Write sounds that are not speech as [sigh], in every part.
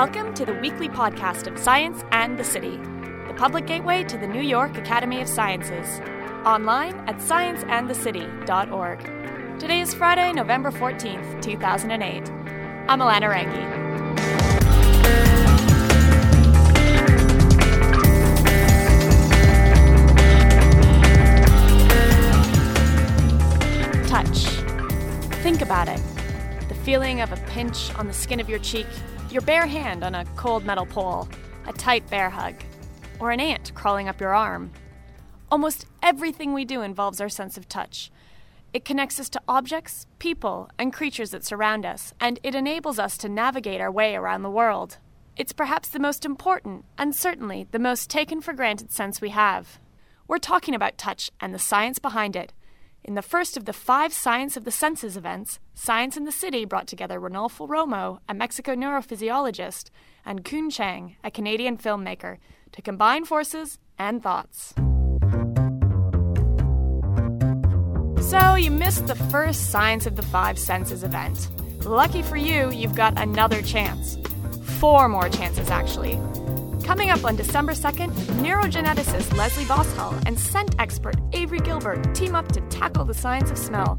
Welcome to the weekly podcast of Science and the City, the public gateway to the New York Academy of Sciences. Online at scienceandthecity.org. Today is Friday, November 14th, 2008. I'm Alana Rangi. Touch. Think about it. The feeling of a pinch on the skin of your cheek, your bare hand on a cold metal pole, a tight bear hug, or an ant crawling up your arm. Almost everything we do involves our sense of touch. It connects us to objects, people, and creatures that surround us, and it enables us to navigate our way around the world. It's perhaps the most important, and certainly the most taken for granted sense we have. We're talking about touch and the science behind it. In the first of the five Science of the Senses events, Science in the City brought together Ranulfo Romo, a Mexico neurophysiologist, and Kun Chang, a Canadian filmmaker, to combine forces and thoughts. So, you missed the first Science of the Five Senses event. Lucky for you, you've got another chance. Four more chances, actually. Coming up on December 2nd, neurogeneticist Leslie Vosshall and scent expert Avery Gilbert team up to tackle the science of smell.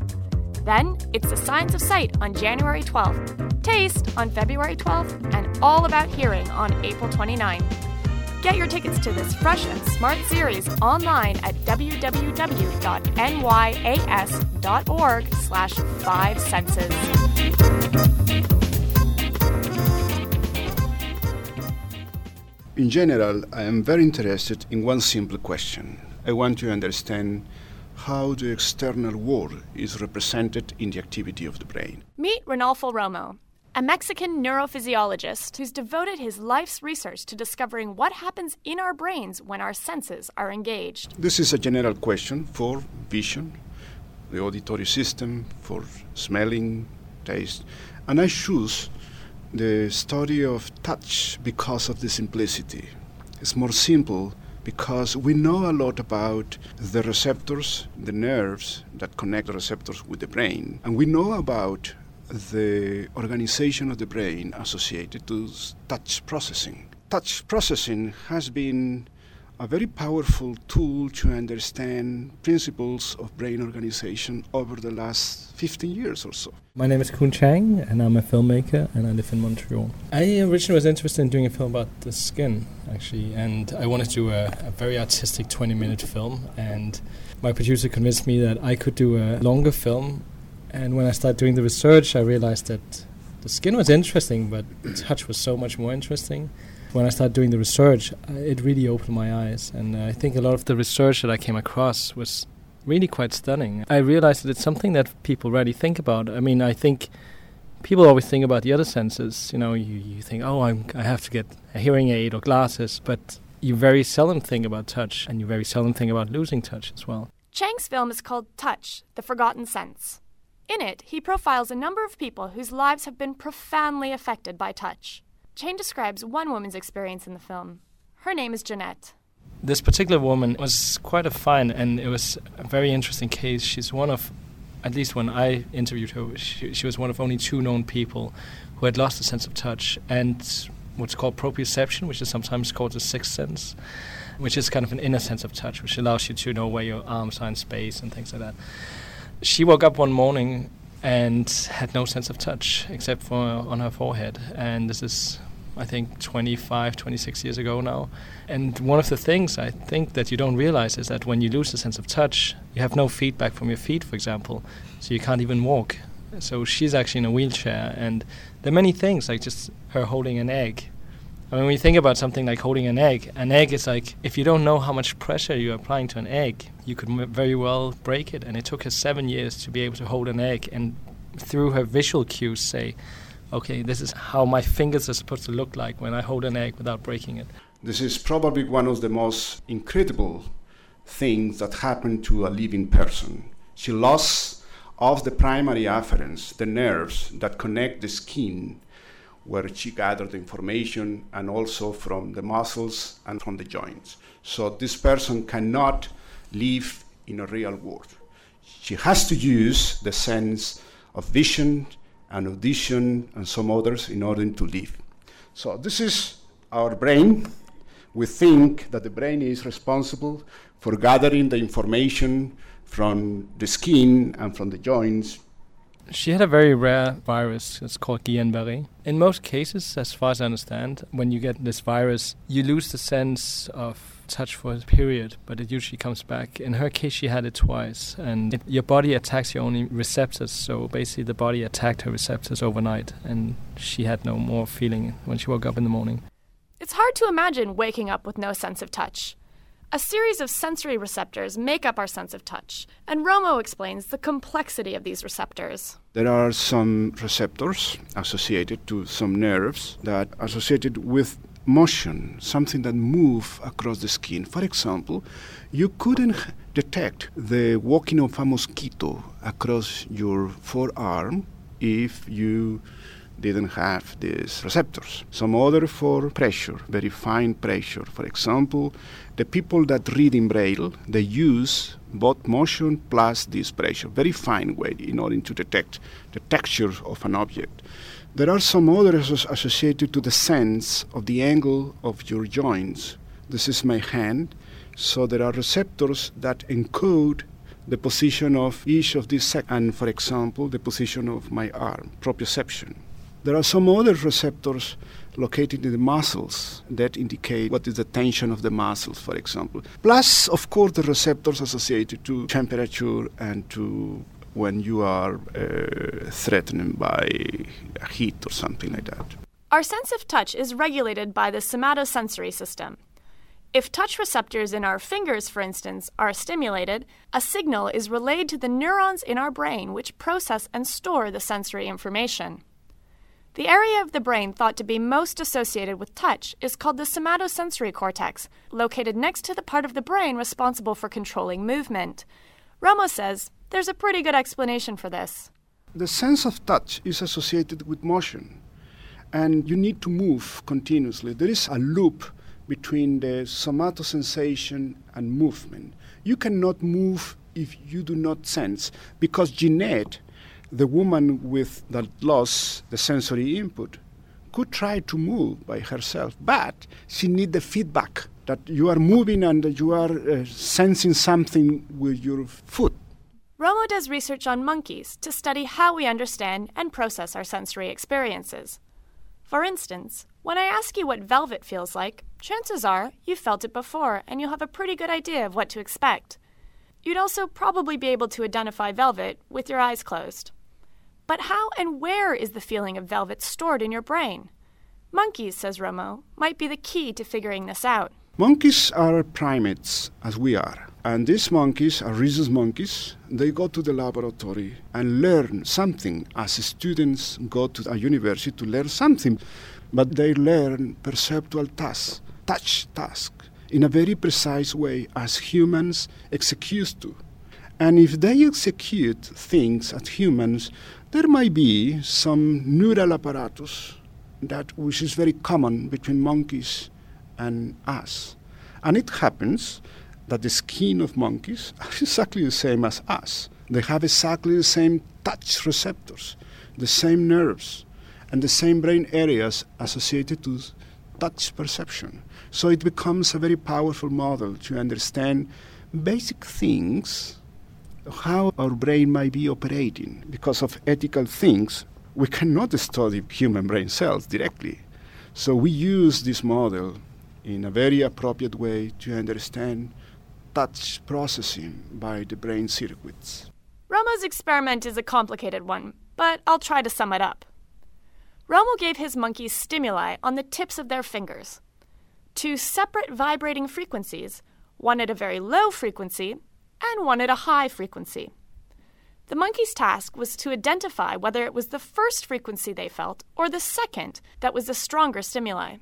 Then, it's the science of sight on January 12th, taste on February 12th, and all about hearing on April 29th. Get your tickets to this fresh and smart series online at www.nyas.org slash five senses. In general, I am very interested in one simple question. I want to understand how the external world is represented in the activity of the brain. Meet Ranulfo Romo, a Mexican neurophysiologist who's devoted his life's research to discovering what happens in our brains when our senses are engaged. This is a general question for vision, the auditory system, for smelling, taste, and I choose the study of touch because of the simplicity. It's more simple because we know a lot about the receptors, the nerves that connect the receptors with the brain, and we know about the organization of the brain associated to touch processing. Touch processing has been a very powerful tool to understand principles of brain organization over the last 15 years or so. My name is Kun Chang, and I'm a filmmaker, and I live in Montreal. I originally was interested in doing a film about the skin, actually, and I wanted to do a, a very artistic 20 minute film. And my producer convinced me that I could do a longer film. And when I started doing the research, I realized that the skin was interesting, but touch was so much more interesting when I started doing the research, uh, it really opened my eyes. And uh, I think a lot of the research that I came across was really quite stunning. I realized that it's something that people rarely think about. I mean, I think people always think about the other senses. You know, you, you think, oh, I'm, I have to get a hearing aid or glasses, but you very seldom think about touch, and you very seldom think about losing touch as well. Chang's film is called Touch The Forgotten Sense. In it, he profiles a number of people whose lives have been profoundly affected by touch. Chang describes one woman's experience in the film. Her name is Jeanette. This particular woman was quite a fine, and it was a very interesting case. She's one of, at least when I interviewed her, she, she was one of only two known people who had lost a sense of touch and what's called proprioception, which is sometimes called the sixth sense, which is kind of an inner sense of touch, which allows you to know where your arms are in space and things like that. She woke up one morning and had no sense of touch except for on her forehead. And this is, I think, 25, 26 years ago now. And one of the things I think that you don't realize is that when you lose the sense of touch, you have no feedback from your feet, for example, so you can't even walk. So she's actually in a wheelchair, and there are many things like just her holding an egg. I mean, when you think about something like holding an egg, an egg is like if you don't know how much pressure you're applying to an egg, you could very well break it. And it took her seven years to be able to hold an egg and through her visual cues say, okay, this is how my fingers are supposed to look like when I hold an egg without breaking it. This is probably one of the most incredible things that happened to a living person. She lost of the primary afferents, the nerves that connect the skin where she gathered information and also from the muscles and from the joints. So this person cannot live in a real world. She has to use the sense of vision and audition and some others in order to live. So, this is our brain. We think that the brain is responsible for gathering the information from the skin and from the joints. She had a very rare virus. It's called Guillain-Barré. In most cases, as far as I understand, when you get this virus, you lose the sense of touch for a period, but it usually comes back. In her case, she had it twice, and it, your body attacks your only receptors. So basically, the body attacked her receptors overnight, and she had no more feeling when she woke up in the morning. It's hard to imagine waking up with no sense of touch. A series of sensory receptors make up our sense of touch, and Romo explains the complexity of these receptors. There are some receptors associated to some nerves that are associated with motion, something that move across the skin. For example, you couldn't detect the walking of a mosquito across your forearm if you didn't have these receptors. Some other for pressure, very fine pressure. For example, the people that read in Braille, they use both motion plus this pressure, very fine way in order to detect the texture of an object. There are some others associated to the sense of the angle of your joints. This is my hand, so there are receptors that encode the position of each of these, sec- and for example, the position of my arm, proprioception. There are some other receptors located in the muscles that indicate what is the tension of the muscles, for example. Plus, of course, the receptors associated to temperature and to when you are uh, threatened by a heat or something like that. Our sense of touch is regulated by the somatosensory system. If touch receptors in our fingers, for instance, are stimulated, a signal is relayed to the neurons in our brain which process and store the sensory information. The area of the brain thought to be most associated with touch is called the somatosensory cortex, located next to the part of the brain responsible for controlling movement. Romo says there's a pretty good explanation for this. The sense of touch is associated with motion, and you need to move continuously. There is a loop between the somatosensation and movement. You cannot move if you do not sense, because Jeanette, the woman with that loss, the sensory input, could try to move by herself, but she need the feedback that you are moving and that you are uh, sensing something with your foot. Romo does research on monkeys to study how we understand and process our sensory experiences. For instance, when I ask you what velvet feels like, chances are you've felt it before and you'll have a pretty good idea of what to expect. You'd also probably be able to identify velvet with your eyes closed. But how and where is the feeling of velvet stored in your brain? Monkeys, says Romo, might be the key to figuring this out. Monkeys are primates, as we are. And these monkeys are rhesus monkeys. They go to the laboratory and learn something as students go to a university to learn something. But they learn perceptual tasks, touch tasks, in a very precise way as humans execute to. And if they execute things as humans, there might be some neural apparatus that which is very common between monkeys and us. And it happens that the skin of monkeys [laughs] is exactly the same as us. They have exactly the same touch receptors, the same nerves, and the same brain areas associated to touch perception. So it becomes a very powerful model to understand basic things how our brain might be operating. Because of ethical things, we cannot study human brain cells directly. So we use this model in a very appropriate way to understand touch processing by the brain circuits. Romo's experiment is a complicated one, but I'll try to sum it up. Romo gave his monkeys stimuli on the tips of their fingers. Two separate vibrating frequencies, one at a very low frequency and one at a high frequency. The monkey's task was to identify whether it was the first frequency they felt or the second that was the stronger stimuli.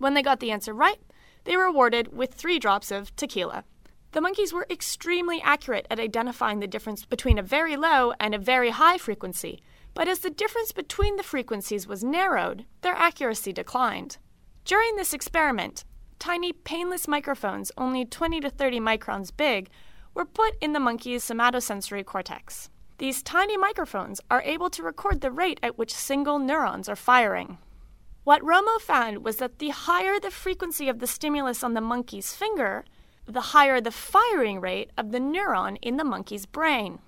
When they got the answer right, they were awarded with three drops of tequila. The monkeys were extremely accurate at identifying the difference between a very low and a very high frequency, but as the difference between the frequencies was narrowed, their accuracy declined. During this experiment, tiny painless microphones, only 20 to 30 microns big, were put in the monkey's somatosensory cortex. These tiny microphones are able to record the rate at which single neurons are firing. What Romo found was that the higher the frequency of the stimulus on the monkey's finger, the higher the firing rate of the neuron in the monkey's brain.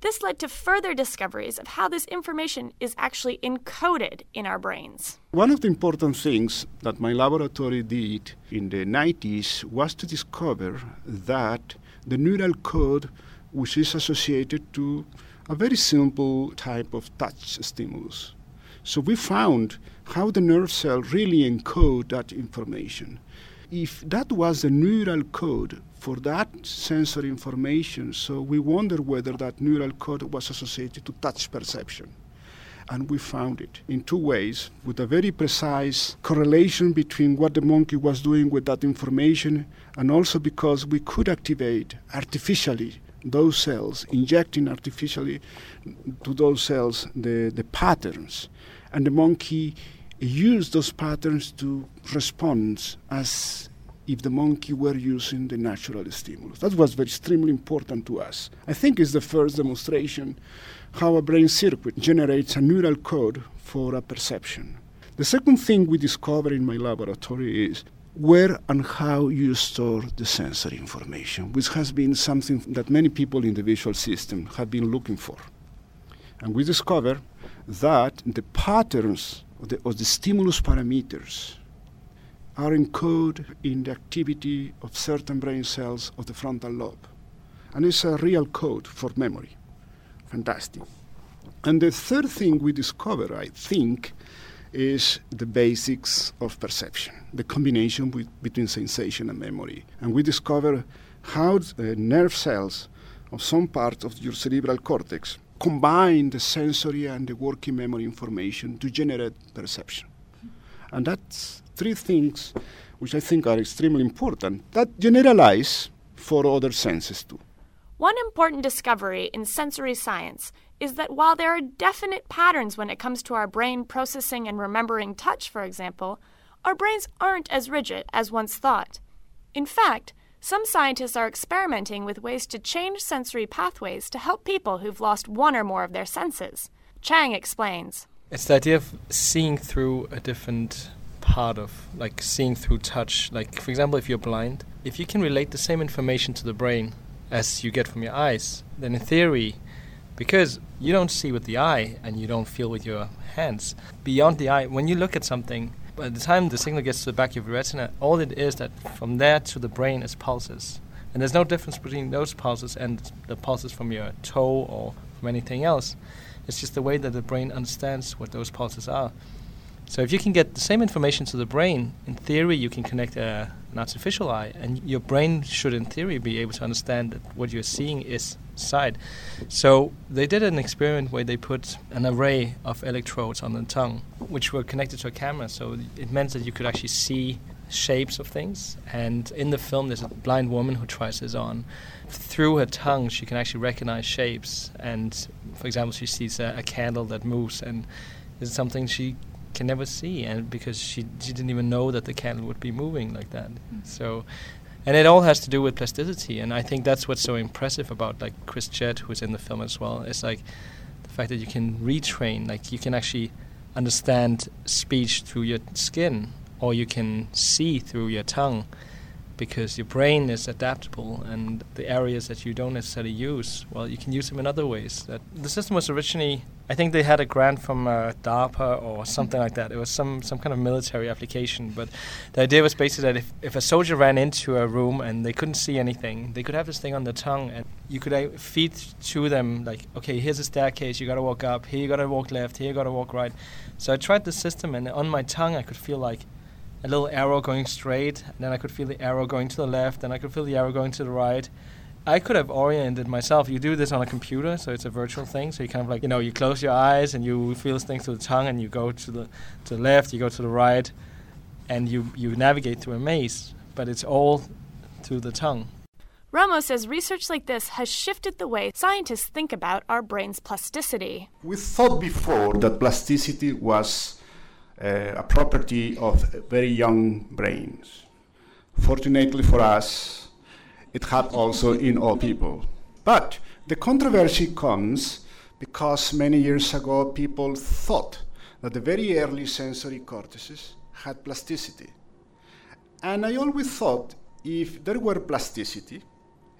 This led to further discoveries of how this information is actually encoded in our brains. One of the important things that my laboratory did in the 90s was to discover that the neural code, which is associated to a very simple type of touch stimulus. So we found how the nerve cell really encode that information. If that was the neural code for that sensory information. So we wonder whether that neural code was associated to touch perception. And we found it in two ways, with a very precise correlation between what the monkey was doing with that information, and also because we could activate artificially those cells, injecting artificially to those cells the, the patterns. And the monkey used those patterns to respond as if the monkey were using the natural stimulus. That was very extremely important to us. I think it's the first demonstration how a brain circuit generates a neural code for a perception. The second thing we discovered in my laboratory is where and how you store the sensory information, which has been something that many people in the visual system have been looking for. And we discovered that the patterns of the, of the stimulus parameters are encoded in the activity of certain brain cells of the frontal lobe. And it's a real code for memory. Fantastic. And the third thing we discover, I think, is the basics of perception, the combination with, between sensation and memory. And we discover how the uh, nerve cells of some part of your cerebral cortex combine the sensory and the working memory information to generate perception. And that's three things which I think are extremely important that generalize for other senses too. One important discovery in sensory science is that while there are definite patterns when it comes to our brain processing and remembering touch, for example, our brains aren't as rigid as once thought. In fact, some scientists are experimenting with ways to change sensory pathways to help people who've lost one or more of their senses. Chang explains. It's the idea of seeing through a different part of like seeing through touch. Like for example, if you're blind, if you can relate the same information to the brain as you get from your eyes, then in theory, because you don't see with the eye and you don't feel with your hands, beyond the eye, when you look at something, by the time the signal gets to the back of your retina, all it is that from there to the brain is pulses. And there's no difference between those pulses and the pulses from your toe or from anything else. It's just the way that the brain understands what those pulses are. So if you can get the same information to the brain, in theory you can connect a, an artificial eye, and your brain should, in theory, be able to understand that what you're seeing is sight. So they did an experiment where they put an array of electrodes on the tongue, which were connected to a camera. So it meant that you could actually see shapes of things. And in the film, there's a blind woman who tries this on. Through her tongue, she can actually recognize shapes. And for example, she sees a, a candle that moves, and it's something she can never see, and because she she didn't even know that the candle would be moving like that. Mm-hmm. So, and it all has to do with plasticity, and I think that's what's so impressive about like Chris Jett, who's in the film as well. It's like the fact that you can retrain, like you can actually understand speech through your skin, or you can see through your tongue because your brain is adaptable and the areas that you don't necessarily use, well, you can use them in other ways. That the system was originally, I think they had a grant from uh, DARPA or something like that. It was some, some kind of military application, but the idea was basically that if, if a soldier ran into a room and they couldn't see anything, they could have this thing on their tongue and you could uh, feed to them like, okay, here's a staircase, you gotta walk up, here you gotta walk left, here you gotta walk right. So I tried the system and on my tongue I could feel like a little arrow going straight, and then I could feel the arrow going to the left, and I could feel the arrow going to the right. I could have oriented myself. You do this on a computer, so it's a virtual thing. So you kind of like you know you close your eyes and you feel things through the tongue, and you go to the to the left, you go to the right, and you you navigate through a maze. But it's all through the tongue. Romo says research like this has shifted the way scientists think about our brain's plasticity. We thought before that plasticity was Uh, a property of very young brains. Fortunately for us, it had also in all people. But the controversy comes because many years ago people thought that the very early sensory cortices had plasticity. And I always thought if there were plasticity,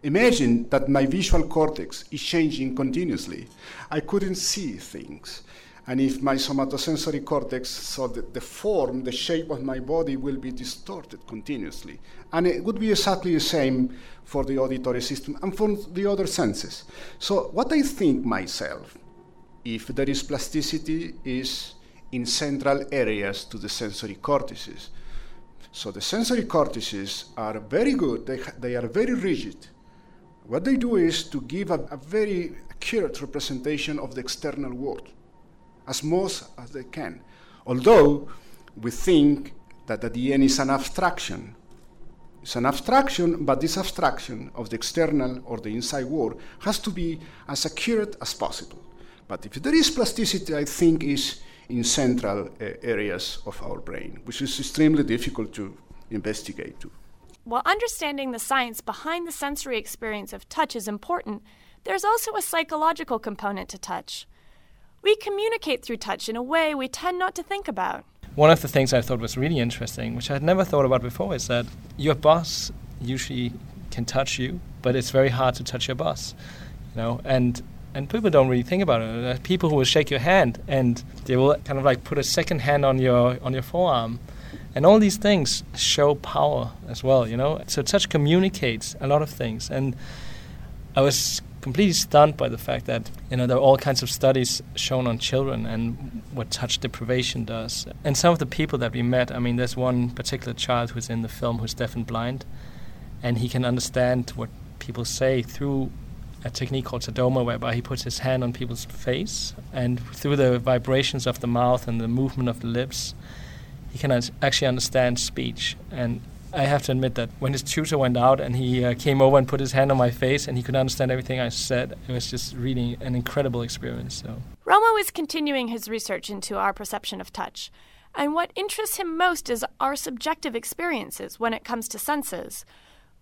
imagine that my visual cortex is changing continuously. I couldn't see things. And if my somatosensory cortex saw that the form, the shape of my body will be distorted continuously. And it would be exactly the same for the auditory system and for the other senses. So, what I think myself, if there is plasticity, is in central areas to the sensory cortices. So, the sensory cortices are very good, they, they are very rigid. What they do is to give a, a very accurate representation of the external world as most as they can. Although we think that at the end is an abstraction. It's an abstraction, but this abstraction of the external or the inside world has to be as accurate as possible. But if there is plasticity, I think is in central uh, areas of our brain, which is extremely difficult to investigate too. While understanding the science behind the sensory experience of touch is important, there's also a psychological component to touch. We communicate through touch in a way we tend not to think about. One of the things I thought was really interesting, which I had never thought about before, is that your boss usually can touch you, but it's very hard to touch your boss. You know, and and people don't really think about it. There are people who will shake your hand and they will kind of like put a second hand on your on your forearm. And all these things show power as well, you know. So touch communicates a lot of things. And I was completely stunned by the fact that you know there are all kinds of studies shown on children and what touch deprivation does. And some of the people that we met, I mean, there's one particular child who's in the film who's deaf and blind, and he can understand what people say through a technique called Tadoma, whereby he puts his hand on people's face, and through the vibrations of the mouth and the movement of the lips, he can actually understand speech. And I have to admit that when his tutor went out and he uh, came over and put his hand on my face and he could understand everything I said, it was just really an incredible experience. So. Romo is continuing his research into our perception of touch. And what interests him most is our subjective experiences when it comes to senses.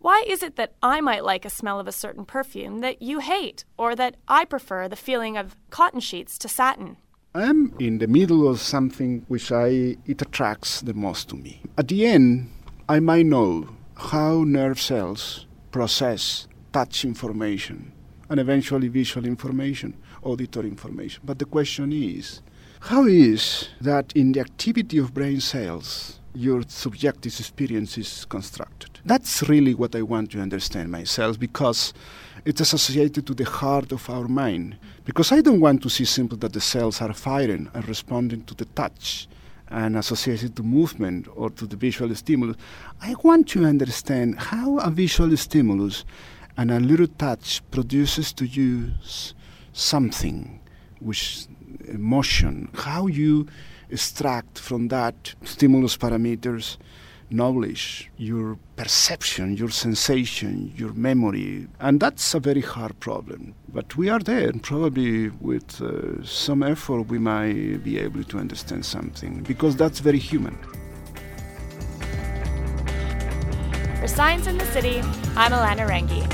Why is it that I might like a smell of a certain perfume that you hate, or that I prefer the feeling of cotton sheets to satin? I'm in the middle of something which I it attracts the most to me. At the end, I might know how nerve cells process touch information and eventually visual information, auditory information. But the question is, how is that in the activity of brain cells your subjective experience is constructed? That's really what I want to understand myself because it's associated to the heart of our mind. Because I don't want to see simply that the cells are firing and responding to the touch and associated to movement or to the visual stimulus. I want to understand how a visual stimulus and a little touch produces to you something, which emotion, how you extract from that stimulus parameters knowledge, your perception, your sensation, your memory. And that's a very hard problem. But we are there, and probably with uh, some effort, we might be able to understand something, because that's very human. For Science in the City, I'm Alana Rangi.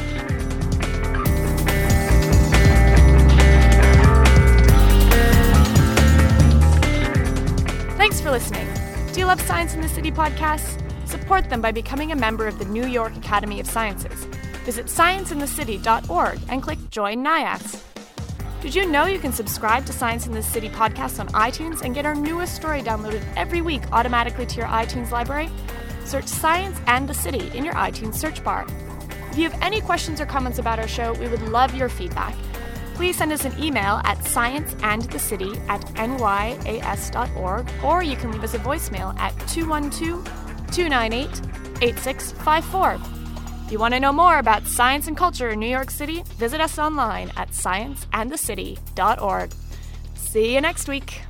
Thanks for listening. Do you love Science in the City podcasts? Support them by becoming a member of the New York Academy of Sciences. Visit scienceinthecity.org and click Join NYAS. Did you know you can subscribe to Science in the City podcast on iTunes and get our newest story downloaded every week automatically to your iTunes library? Search Science and the City in your iTunes search bar. If you have any questions or comments about our show, we would love your feedback. Please send us an email at scienceandthecity at nyas.org or you can leave us a voicemail at 212 298 8654. If you want to know more about science and culture in New York City, visit us online at scienceandthecity.org. See you next week.